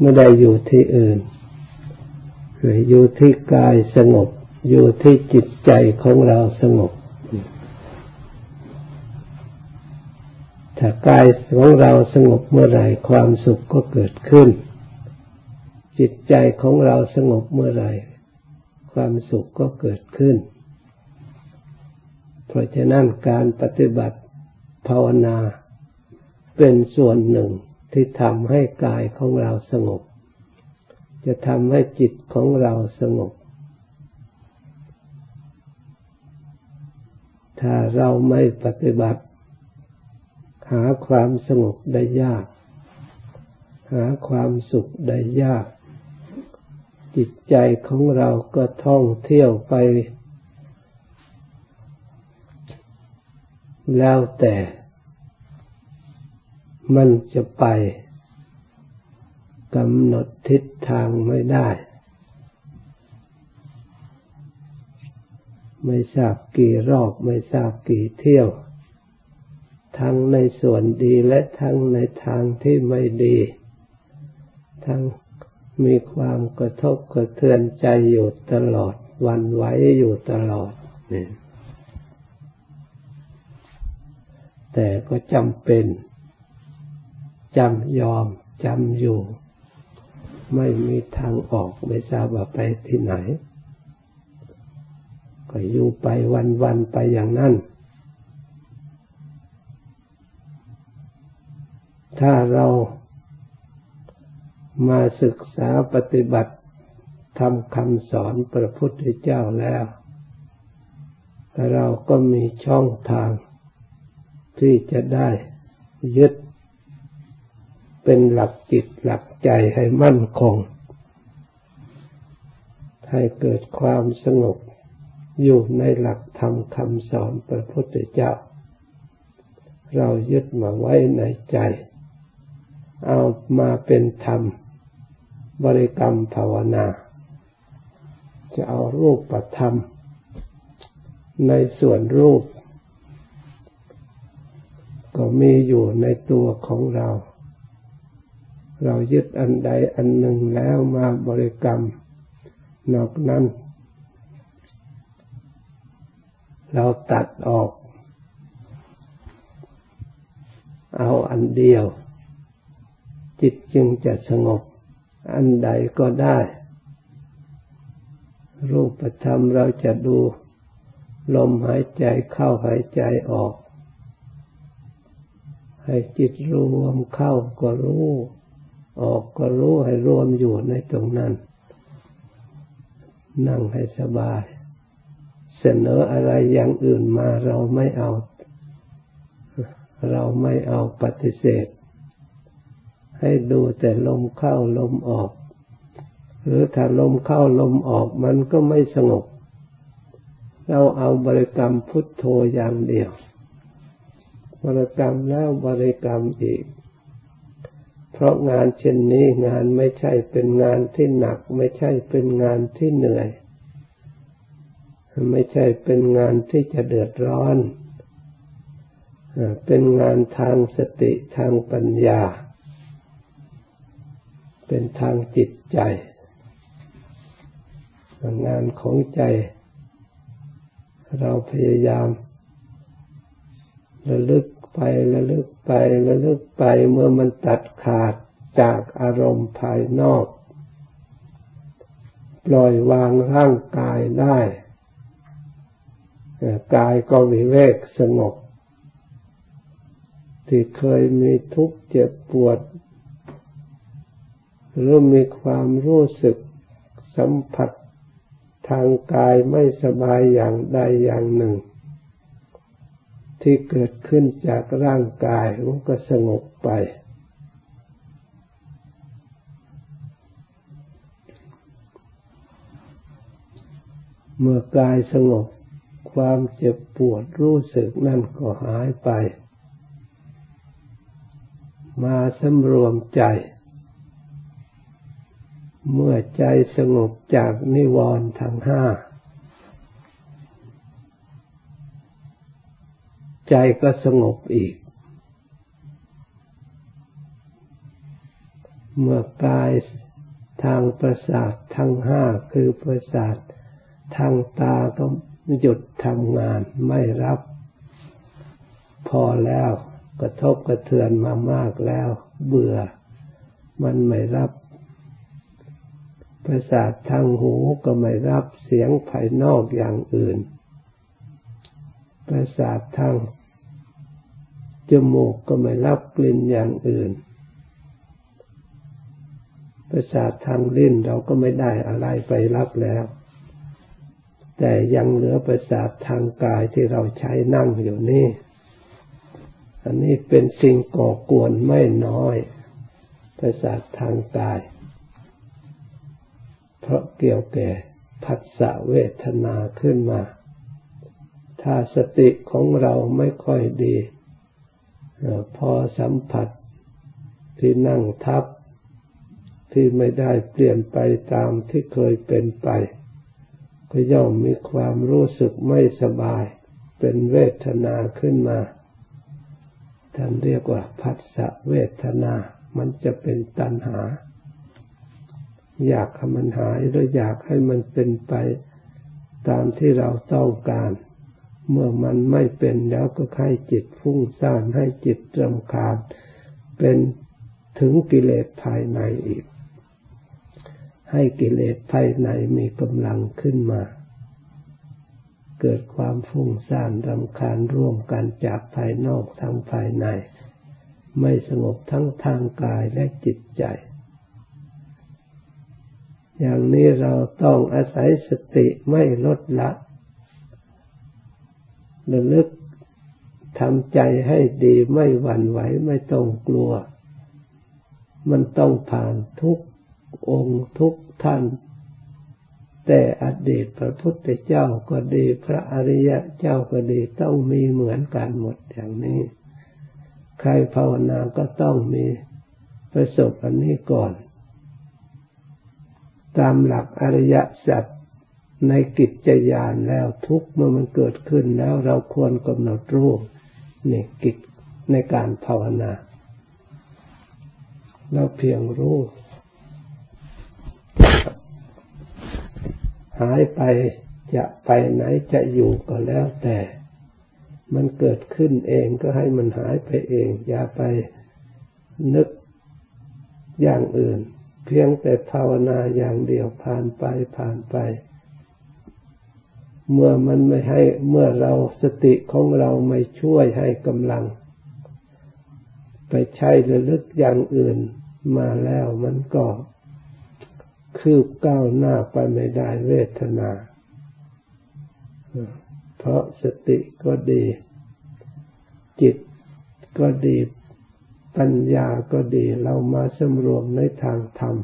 ไม่ได้อยู่ที่อื่นอยู่ที่กายสงบ อยู่ที่จิตใจของเราสงบ ถ้ากายของเราสงบเมื่อไหร่ความสุขก็เกิดขึ้น จิตใจของเราสงบเมื่อไหร่ความสุขก็เกิดขึ้น เพราะฉะนั้นการปฏิบัติภาวนาเป็นส่วนหนึ่ง ที่ทำให้กายของเราสงบ จะทำให้จิตของเราสงบ ถ้าเราไม่ปฏิบัติ หาความสงบได้ยาก หาความสุขได้ยาก จิตใจของเราก็ท่องเที่ยวไป แล้วแต่ มันจะไปกำหนดทิศทางไม่ได้ ไม่ทราบกี่รอบไม่ทราบกี่เที่ยว ทั้งในส่วนดีและทั้งในทางที่ไม่ดี ทั้งมีความกระทบกระเทือนใจอยู่ตลอด วันไหวอยู่ตลอดนี่แต่ก็จำเป็น จำยอมจำอยู่ ไม่มีทางออกไม่ทราบว่าไปที่ไหน ก็อยู่ไปวันๆไปอย่างนั้น ถ้าเรามาศึกษาปฏิบัติทำคำสอนพระพุทธเจ้าแล้ว เราก็มีช่องทางที่จะได้ยึด เป็นหลักจิตหลักใจให้มั่นคง ให้เกิดความสงบอยู่ในหลักธรรมคำสอนพระพุทธเจ้า เรายึดมาไว้ในใจ เอามาเป็นธรรม บริกรรมภาวนา จะเอารูปประธรรม ในส่วนรูป ก็มีอยู่ในตัวของเรา เรายึดอันใดอันหนึ่งแล้วมาบริกรรม นอกนั้น เราตัดออก เอาอันเดียว จิตจึงจะสงบ อันใดก็ได้ รูปธรรมเราจะดู ลมหายใจเข้าหายใจออก ให้จิตรวมเข้าก็รู้ ออกก็รู้ให้รวมอยู่ในตรงนั้น นั่งให้สบาย เสนออะไรอย่างอื่นมาเราไม่เอา เราไม่เอาปฏิเสธ ให้ดูแต่ลมเข้าลมออก หรือถ้าลมเข้าลมออกมันก็ไม่สงบ เราเอาบริกรรมพุทโธอย่างเดียว บริกรรมแล้วบริกรรมอีก เพราะงานเช่นนี้งานไม่ใช่เป็นงานที่หนัก ไม่ใช่เป็นงานที่เหนื่อย ไม่ใช่เป็นงานที่จะเดือดร้อน เป็นงานทางสติทางปัญญา เป็นทางจิตใจ งานของใจ เราพยายามระลึก ไประลึกไประลึกไปเมื่อมันตัดขาดจากอารมณ์ภายนอก ปล่อยวางร่างกายได้กายก็วิเวกสงบ ที่เคยมีทุกข์เจ็บปวดหรือมีความรู้สึกสัมผัสทางกายไม่สบายอย่างใดอย่างหนึ่ง ที่เกิดขึ้นจากร่างกายมันก็สงบไป เมื่อกายสงบความเจ็บปวดรู้สึกนั่นก็หายไป มาสำรวมใจ เมื่อใจสงบจากนิวรณ์ทั้งห้า ใจก็สงบอีก เมื่อกายทางประสาททั้งห้าคือประสาททางตาก็หยุดทำงานไม่รับ พอแล้วกระทบกระเทือนมามากแล้ว เบื่อ มันไม่รับประสาททางหูก็ไม่รับเสียงภายนอกอย่างอื่น ประสาททาง จมูกก็ไม่รับกลิ่นอย่างอื่น ประสาททางลิ้นเราก็ไม่ได้อะไรไปรับแล้ว แต่ยังเหลือประสาททางกายที่เราใช้นั่งอยู่นี่ อันนี้เป็นสิ่งก่อกวนไม่น้อย ประสาททางกาย เพราะเกี่ยวแก่ผัสสะเวทนาขึ้นมา ถ้าสติของเราไม่ค่อยดี พอสัมผัสที่นั่งทับที่ไม่ได้เปลี่ยนไปตามที่เคยเป็นไป ก็ย่อมมีความรู้สึกไม่สบาย เป็นเวทนาขึ้นมาท่านเรียกว่าผัสสะเวทนา มันจะเป็นตัณหา อยากให้มันหายหรืออยากให้มันเป็นไป ตามที่เราต้องการ เมื่อมันไม่เป็นแล้วก็ให้จิตฟุ้งซ่านให้จิตรำคาญเป็นถึงกิเลสภายในอีก ให้กิเลสภายในมีกำลังขึ้นมา เกิดความฟุ้งซ่านรำคาญร่วมกันจากภายนอกทั้งภายใน ไม่สงบทั้งทางกายและจิตใจ อย่างนี้เราต้องอาศัยสติไม่ลดละ ระลึกทำใจให้ดีไม่หวั่นไหวไม่ต้องกลัว มันต้องผ่านทุกองค์ทุกท่าน แต่อดีตพระพุทธเจ้าก็ดีพระอริยะเจ้าก็ดีต้องมีเหมือนกันหมดอย่างนี้ ใครภาวนาก็ต้องมีประสบอันนี้ก่อน ตามหลักอริยสัจ ในกิจยานแล้วทุกเมื่อมันเกิดขึ้นแล้วเราควรกำหนดรู้นี่กิจในการภาวนา เราเพียงรู้ หายไปจะไปไหนจะอยู่ก็แล้วแต่ มันเกิดขึ้นเองก็ให้มันหายไปเอง อย่าไปนึกอย่างอื่น เพียงแต่ภาวนาอย่างเดียวผ่านไปผ่านไป เมื่อมันไม่ให้เมื่อเราสติของเราไม่ช่วยให้กำลัง ไปใช้ระลึกอย่างอื่นมาแล้วมันก็คืบก้าวหน้าไปไม่ได้เวทนา เพราะสติก็ดี จิตก็ดีปัญญาก็ดีเรามาสำรวมในทางธรรม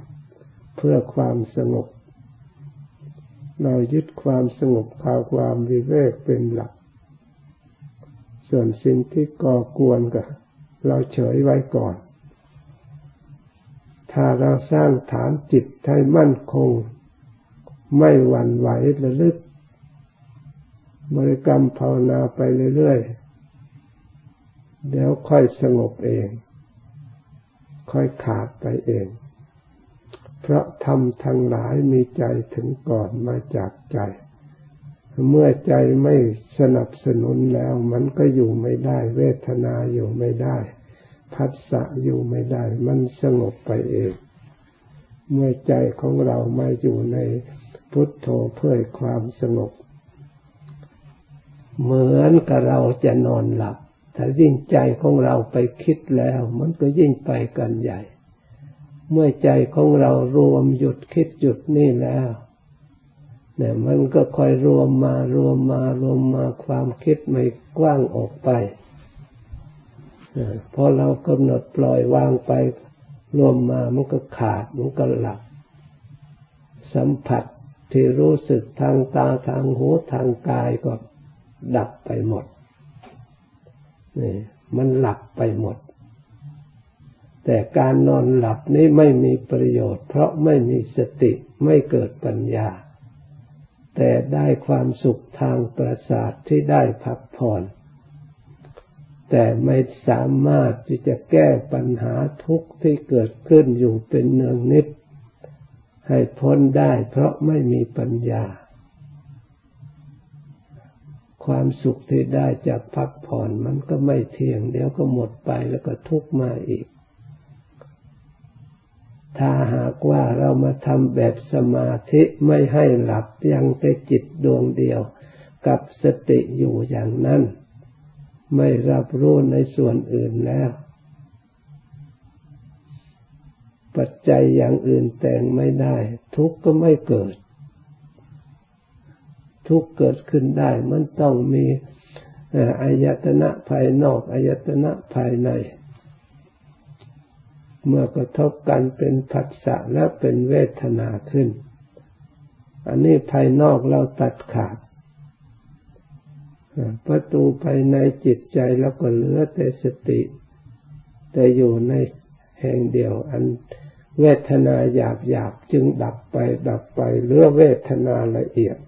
เพื่อความสงบ เรายึดความสงบข่าวความวิเวกเป็นหลัก ส่วนสิ่งที่ก่อกวนก็เราเฉยไว้ก่อน ถ้าเราสร้างฐานจิตให้มั่นคง ไม่หวั่นไหวระลึก บริกรรมภาวนาไปเรื่อยๆ เดี๋ยวค่อยสงบเอง ค่อยขาดไปเอง เพราะธรรมทั้งหลายมีใจถึงก่อนมาจากใจ เมื่อใจไม่สนับสนุนแล้ว มันก็อยู่ไม่ได้ เวทนาอยู่ไม่ได้พัสสะอยู่ไม่ได้ มันสงบไปเอง เมื่อใจของเรามาอยู่ในพุทโธเพื่อความสงบ เหมือนกับเราจะนอนหลับ ถ้ายิ่งใจของเราไปคิดแล้ว มันก็ยิ่งไปกันใหญ่ เมื่อใจของเรารวมหยุดคิดหยุดนี่แล้วเนี่ยมันก็ค่อยรวมมารวมมารวมมาความคิดไม่กว้างออกไปพอเรากำหนดปล่อยวางไป รวมมามันก็ขาดมันก็หลับ สัมผัสที่รู้สึกทางตาทางหูทางกายก็ดับไปหมดนี่มันหลับไปหมด แต่การนอนหลับนี้ไม่มีประโยชน์ เพราะไม่มีสติไม่เกิดปัญญา แต่ได้ความสุขทางประสาทที่ได้พักผ่อน แต่ไม่สามารถที่จะแก้ปัญหาทุกข์ที่เกิดขึ้นอยู่เป็นเนืองนิด ให้พ้นได้เพราะไม่มีปัญญา ความสุขที่ได้จากพักผ่อนมันก็ไม่เที่ยง เดี๋ยวก็หมดไปแล้วก็ทุกข์มาอีก ถ้าหากว่าเรามาทำแบบสมาธิไม่ให้หลับยังแต่จิตดวงเดียวกับสติอยู่อย่างนั้น ไม่รับรู้ในส่วนอื่นแล้ว ปัจจัยอย่างอื่นแต่งไม่ได้ ทุกข์ก็ไม่เกิด ทุกข์เกิดขึ้นได้มันต้องมีอายตนะภายนอกอายตนะภายใน เมื่อกระทบกันเป็นผัสสะและเป็นเวทนาขึ้น อันนี้ภายนอกเราตัดขาด ประตูภายในจิตใจแล้วก็เหลือแต่สติ แต่อยู่ในแห่งเดียว อันเวทนาหยาบหยาบจึงดับไปดับไปเหลือเวทนาละเอียด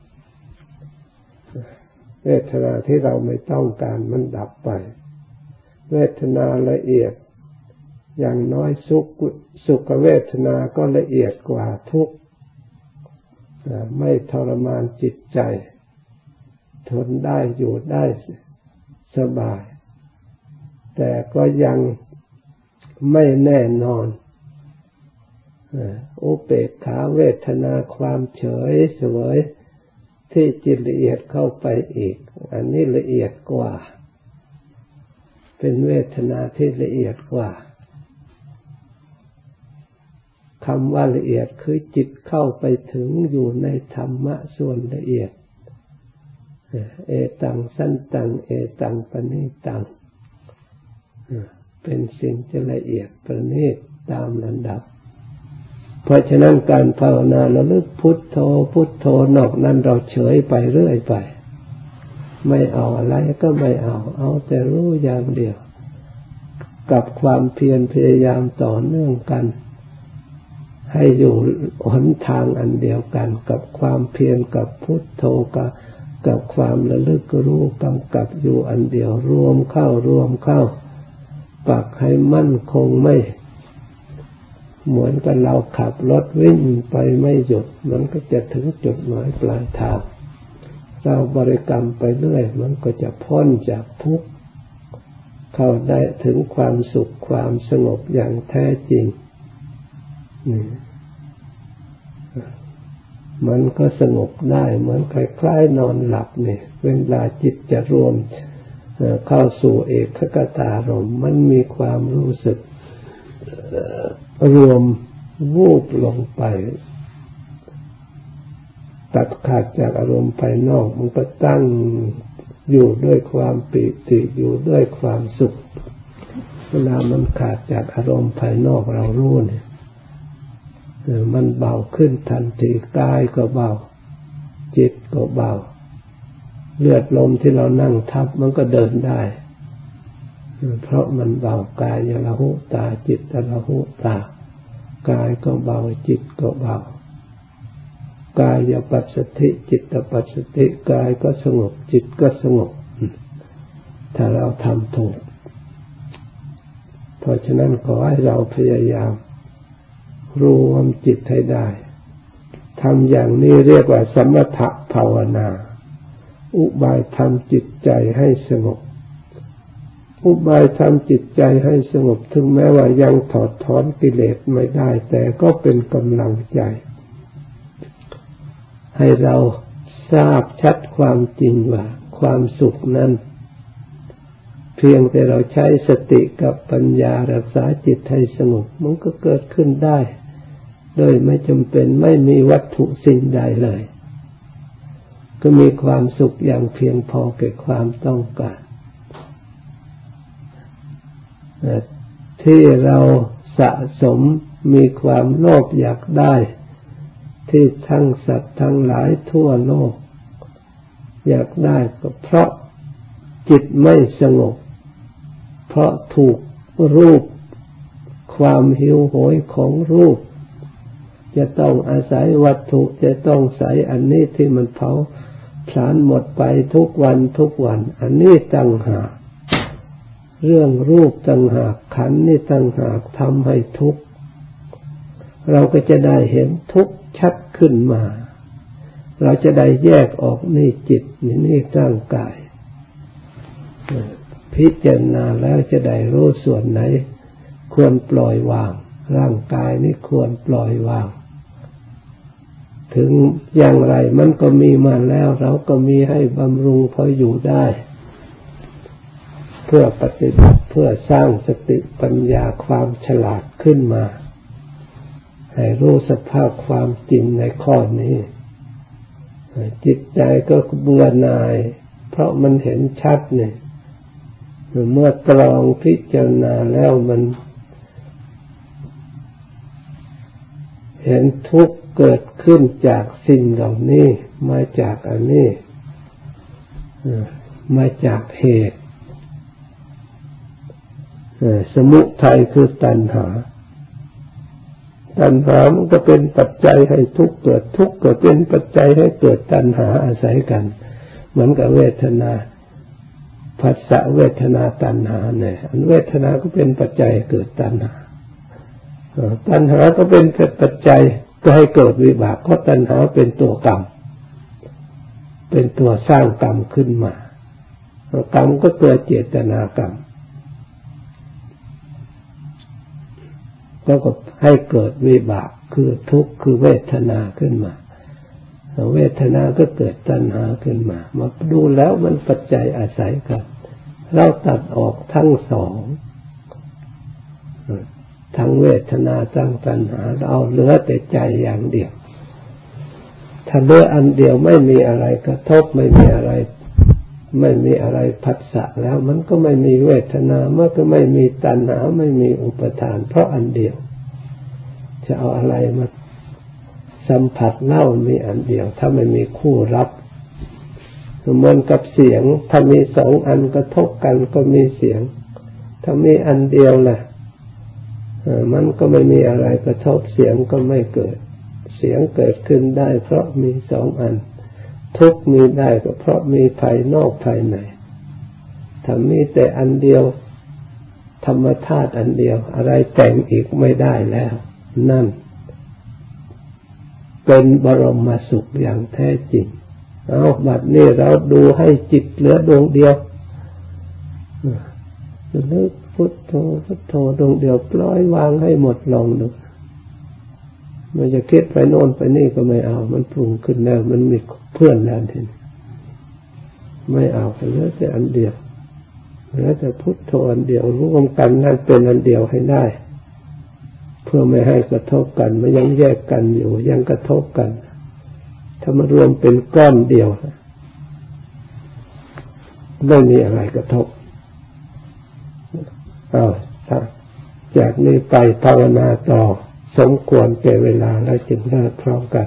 เวทนาที่เราไม่ต้องการมันดับไป เวทนาละเอียด อย่างน้อยสุขสุขเวทนาก็ละเอียดกว่าทุกไม่ทรมานจิตใจ ทนได้อยู่ได้สบาย แต่ก็ยังไม่แน่นอนอุเปกขาเวทนาความเฉยเสวยที่จิตละเอียดเข้าไปอีก อันนี้ละเอียดกว่า เป็นเวทนาที่ละเอียดกว่า คำว่าละเอียดคือจิตเข้าไปถึงอยู่ในธรรมะส่วนละเอียด เอตังสั้นตัง เอตังปณิตัง เป็นสิ่งที่ละเอียดประณีตตามลำดับ เพราะฉะนั้นการภาวนาเราลึกพุทโธ พุทโธนอกนั้นเราเฉยไปเรื่อยไป ไม่เอาอะไรก็ไม่เอา เอาแต่รู้อย่างเดียว กับความเพียรพยายามต่อเนื่องกัน ให้อยู่หนทางอันเดียวกันกับความเพียรกับพุทโธกับกับความระลึกรู้กำกับอยู่อันเดียวรวมเข้ารวมเข้า ปักให้มั่นคงไม่ เหมือนกับเราขับรถวิ่งไปไม่หยุด มันก็จะถึงจุดหมายปลายทาง เราบริกรรมไปเรื่อย มันก็จะพ้นจากทุกข์เข้าได้ถึงความสุขความสงบอย่างแท้จริง นี่มันก็สงบได้ เหมือนคล้ายๆนอนหลับเนี่ย เวลาจิตจะรวมเข้าสู่เอกขกตารมมันมีความรู้สึกรวมวูบลงไป ตัดขาดจากอารมณ์ภายนอก มันก็ตั้งอยู่ด้วยความปิติอยู่ด้วยความสุข เวลามันขาดจากอารมณ์ภายนอกเรารู้เนี่ย มันเบาขึ้นทันทีกายก็เบา จิตก็เบา เลือดลมที่เรานั่งทับมันก็เดินได้ เพราะมันเบากายยละหุตาจิตละหุตากายก็เบาจิตก็เบากายยปัสสติจิตปัสสติกายก็สงบ จิตก็สงบ ถ้าเราทำถูก เพราะฉะนั้นขอให้เราพยายาม รวมจิตให้ได้ทำอย่างนี้เรียกว่าสมถะภาวนา อุบายทำจิตใจให้สงบ อุบายทำจิตใจให้สงบ ถึงแม้ว่ายังถอดถอนกิเลสไม่ได้ แต่ก็เป็นกำลังใจ ให้เราทราบชัดความจริงว่า ความสุขนั้น เพียงแต่เราใช้สติกับปัญญารักษาจิตให้สงบ มันก็เกิดขึ้นได้ โดยไม่จำเป็นไม่มีวัตถุสิ่งใดเลย ก็มีความสุขอย่างเพียงพอแก่ความต้องการที่เราสะสมมีความโลภอยากได้ ที่ทั้งสัตว์ทั้งหลายทั่วโลก อยากได้ก็เพราะจิตไม่สงบ เพราะถูกรูป ความหิวโหยของรูป จะต้องอาศัยวัตถุจะต้องใส่อันนี้ที่มันเผาผลาญหมดไปทุกวันทุกวัน อันนี้ตั้งหาเรื่องรูปต่างหากขันนี่ต่างหากทำให้ทุกข์เราก็จะได้เห็นทุกข์ชัดขึ้นมา เราจะได้แยกออกนี่จิตนี่นี่ร่างกาย พิจารณาแล้วจะได้รู้ส่วนไหน ควรปล่อยวาง ร่างกายนี่ควรปล่อยวาง ถึงอย่างไรมันก็มีมาแล้ว เราก็มีให้บำรุงพออยู่ได้ เพื่อปฏิบัติเพื่อสร้างสติปัญญาความฉลาดขึ้นมา ให้รู้สภาพความจริงในข้อนี้ จิตใจก็เบื่อหน่าย เพราะมันเห็นชัดเนี่ยเมื่อตรองพิจารณาแล้วมัน เห็นทุกข์ เกิดขึ้นจากสิ่งเหล่านี้มาจากอันนี้มาจากเหตุสมุทัยคือตัณหา ตัณหามันก็เป็นปัจจัยให้ทุกข์เกิดทุกข์ก็เป็นปัจจัยให้เกิดตัณหาอาศัยกัน เหมือนกับเวทนาภัสสะเวทนาตัณหาเนี่ยอันเวทนาก็เป็นปัจจัยเกิดตัณหาตัณหาก็เป็นปัจจัย ก็ให้เกิดวิบากเพราตัณหาเป็นตัวกรรม เป็นตัวสร้างกรรมขึ้นมากรรมก็เกิดเจตนากรรมแล้วก็ให้เกิดวิบากคือทุกข์คือเวทนาขึ้นมา เวทนาก็เกิดตัณหาขึ้นมา มาดูแล้วมันปัจจัยอาศัยกัน เราตัดออกทั้งสอง ทั้งเวทนาทั้งตัณหาเราเหลือแต่ใจอย่างเดียว ถ้าเหลืออันเดียวไม่มีอะไรกระทบไม่มีอะไร ไม่มีอะไรผัสสะแล้ว มันก็ไม่มีเวทนาเมื่อก็ไม่มีตัณหาไม่มีอุปทาน เพราะอันเดียว จะเอาอะไรมาสัมผัสเล่ามีอันเดียว ถ้าไม่มีคู่รับเหมือนกับเสียง ถ้ามีสองอันกระทบกันก็มีเสียง ถ้ามีอันเดียวแหละ มันก็ไม่มีอะไรกระทบเสียงก็ไม่เกิด เสียงเกิดขึ้นได้ เพราะมีสองอัน ทุกมีได้ก็เพราะมีภายนอกภายในถ้ามีแต่อันเดียว ธรรมธาตุอันเดียว อะไรแต่งอีกไม่ได้แล้ว นั่น เป็นบรมสุขอย่างแท้จริงเอาบัดนี้เราดูให้จิตเหลือดวงเดียวนึก พุทโธพุทโธดวงเดียวปล่อยวางให้หมดลงดูมันจะคิดไปโน่นไปนี่ก็ไม่เอา มันปรุงขึ้นแล้วมันมีเพื่อนแล้วทีนี้ไม่เอาเหลือแต่อันเดียวเหลือแต่พุทโธอันเดียวรวมกันนั่นเป็นอันเดียวให้ได้ เพื่อไม่ให้กระทบกันไม่ยังแยกกันอยู่ ยังกระทบกัน ถ้ามารวมเป็นก้อนเดียวไม่มีอะไรกระทบ เอาจากนี้ไปภาวนาต่อ สมควรแก่เวลาแล้วจึงเลิกพร้อมกัน